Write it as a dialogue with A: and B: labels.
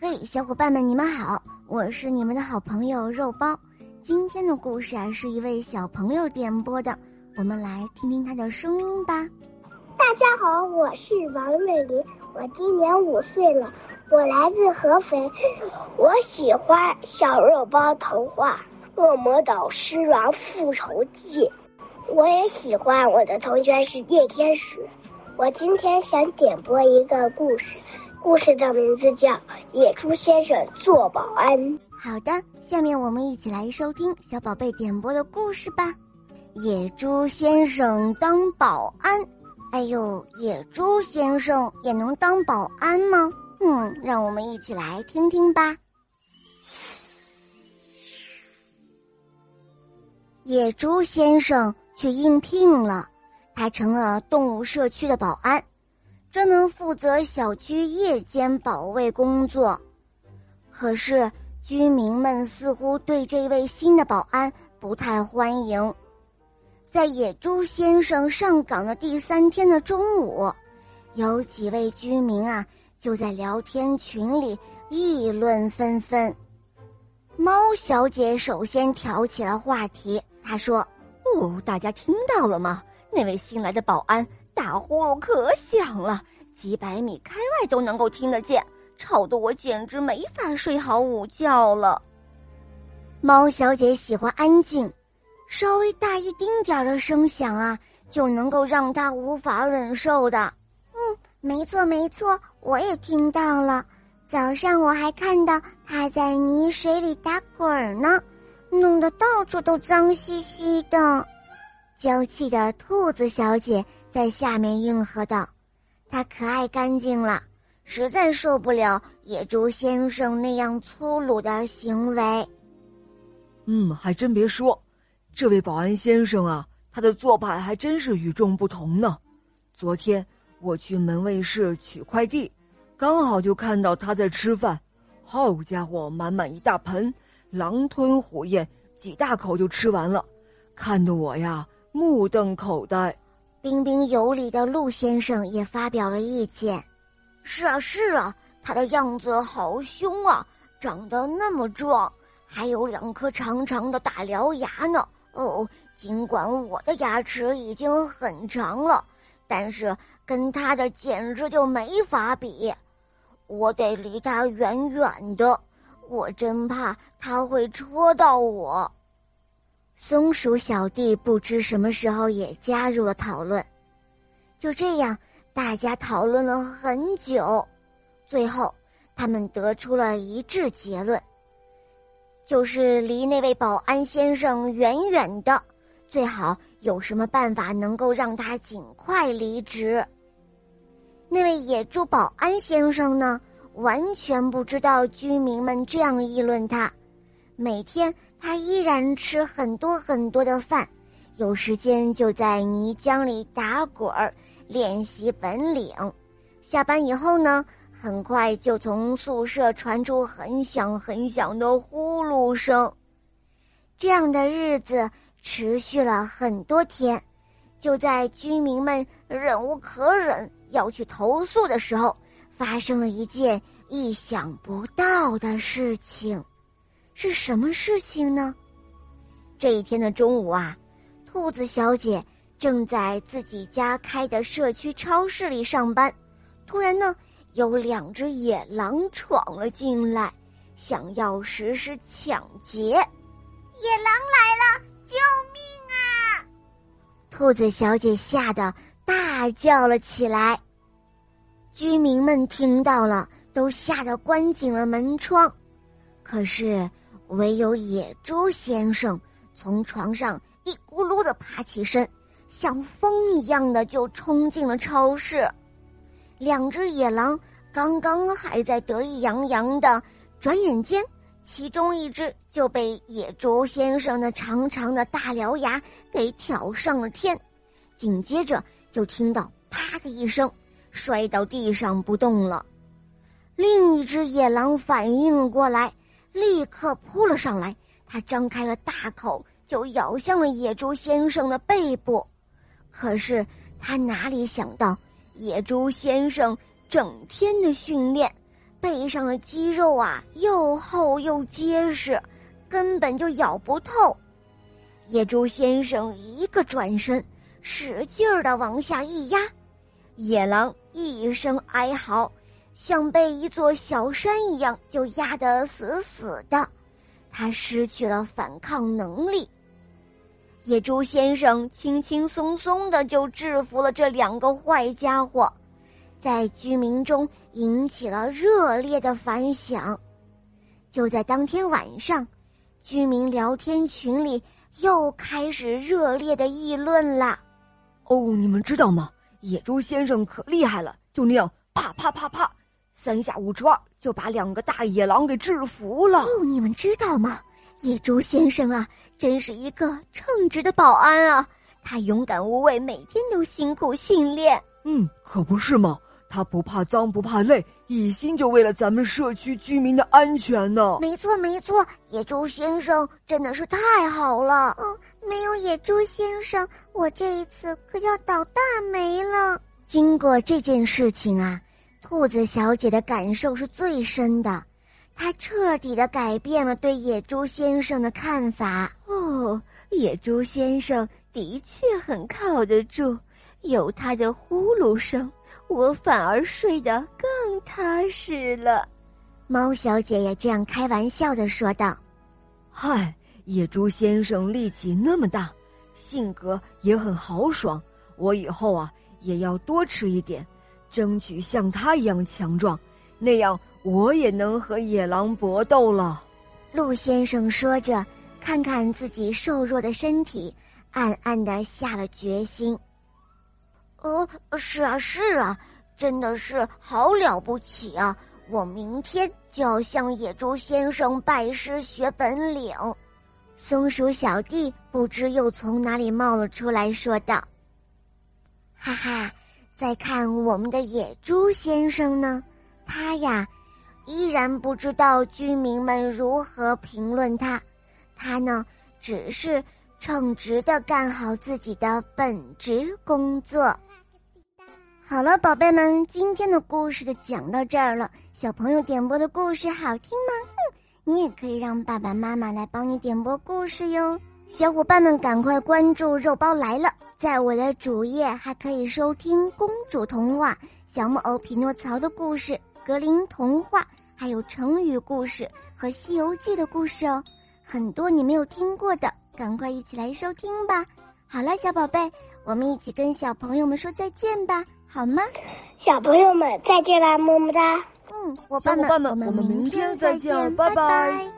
A: 嘿，小伙伴们，你们好，我是你们的好朋友肉包。今天的故事啊，是一位小朋友点播的，我们来听听他的声音吧。
B: 大家好，我是王瑞林，我今年五岁了，我来自合肥，我喜欢小肉包童话《恶魔岛狮王复仇记》，我也喜欢我的同学是叶天使。我今天想点播一个故事，故事的名字叫《野猪先生做保安》。
A: 好的，下面我们一起来收听小宝贝点播的故事吧。野猪先生当保安，哎呦，野猪先生也能当保安吗？嗯，让我们一起来听听吧。野猪先生去应聘了。他成了动物社区的保安，专门负责小区夜间保卫工作。可是居民们似乎对这位新的保安不太欢迎。在野猪先生上岗的第三天的中午，有几位居民啊就在聊天群里议论纷纷。猫小姐首先挑起了话题，她说：“
C: 哦，大家听到了吗？”那位新来的保安打呼噜可响了，几百米开外都能够听得见，吵得我简直没法睡好午觉了。
A: 猫小姐喜欢安静，稍微大一丁点儿的声响啊，就能够让她无法忍受的。嗯，没错没错，我也听到了。早上我还看到它在泥水里打滚呢，弄得到处都脏兮兮的。娇气的兔子小姐在下面应和道：“他可爱干净了，实在受不了野猪先生那样粗鲁的行为。”
D: 嗯，还真别说，这位保安先生啊，他的做派还真是与众不同呢。昨天我去门卫室取快递，刚好就看到他在吃饭，好家伙，满满一大盆，狼吞虎咽，几大口就吃完了，看得我呀。目瞪口呆，
A: 彬彬有礼的陆先生也发表了意见：“
E: 是啊，是啊，他的样子好凶啊，长得那么壮，还有两颗长长的大獠牙呢。哦，尽管我的牙齿已经很长了，但是跟他的简直就没法比。我得离他远远的，我真怕他会戳到我。”
A: 松鼠小弟不知什么时候也加入了讨论，就这样，大家讨论了很久，最后他们得出了一致结论，就是离那位保安先生远远的，最好有什么办法能够让他尽快离职。那位野猪保安先生呢，完全不知道居民们这样议论他，每天。他依然吃很多很多的饭，有时间就在泥浆里打滚儿练习本领。下班以后呢，很快就从宿舍传出很响很响的呼噜声。这样的日子持续了很多天，就在居民们忍无可忍要去投诉的时候，发生了一件意想不到的事情。是什么事情呢？这一天的中午啊，兔子小姐正在自己家开的社区超市里上班，突然呢，有两只野狼闯了进来，想要实施抢劫。野
F: 狼来了，救命啊！
A: 兔子小姐吓得大叫了起来。居民们听到了，都吓得关紧了门窗。可是。唯有野猪先生从床上一咕噜的爬起身，像风一样的就冲进了超市。两只野狼刚刚还在得意洋洋的，转眼间，其中一只就被野猪先生的长长的大獠牙给挑上了天，紧接着就听到啪的一声，摔到地上不动了。另一只野狼反应过来。立刻扑了上来，他张开了大口，就咬向了野猪先生的背部。可是他哪里想到，野猪先生整天的训练，背上的肌肉啊又厚又结实，根本就咬不透。野猪先生一个转身，使劲儿的往下一压，野狼一声哀嚎，像被一座小山一样就压得死死的，他失去了反抗能力。野猪先生轻轻松松的就制服了这两个坏家伙，在居民中引起了热烈的反响。就在当天晚上，居民聊天群里又开始热烈的议论了。
D: 哦，你们知道吗？野猪先生可厉害了，就那样啪啪啪啪，三下五除二就把两个大野狼给制服了。哦，
A: 你们知道吗？野猪先生啊！真是一个称职的保安啊！他勇敢无畏，每天都辛苦训练。
D: 嗯，可不是吗？他不怕脏，不怕累，一心就为了咱们社区居民的安全呢。
A: 没错，没错，野猪先生真的是太好了。
F: 嗯，没有野猪先生，我这一次可要倒大霉了。
A: 经过这件事情啊，兔子小姐的感受是最深的。她彻底的改变了对野猪先生的看法。
C: 哦，野猪先生的确很靠得住，有他的呼噜声，我反而睡得更踏实了。
A: 猫小姐也这样开玩笑的说道：“
D: 嗨，野猪先生力气那么大，性格也很豪爽，我以后啊也要多吃一点，争取像他一样强壮，那样。”我也能和野狼搏斗了，
A: 鹿先生说着，看看自己瘦弱的身体，暗暗的下了决心。哦，是啊，是啊，真的是好了不起啊！我明天就要向野猪先生拜师学本领。松鼠小弟不知又从哪里冒了出来，说道：“哈哈，再看我们的野猪先生呢，他呀。”依然不知道居民们如何评论他，他呢，只是称职的干好自己的本职工作。好了，宝贝们，今天的故事就讲到这儿了。小朋友点播的故事好听吗？哼，你也可以让爸爸妈妈来帮你点播故事哟。小伙伴们，赶快关注“肉包来了”！在我的主页还可以收听公主童话、小木偶匹诺曹的故事。格林童话，还有成语故事和《西游记》的故事哦，很多你没有听过的，赶快一起来收听吧。好了，小宝贝，我们一起跟小朋友们说再见吧，好吗？
B: 小朋友们再见啦，么么哒。
A: 嗯，伙伴们，
D: 我们明天再见，拜拜。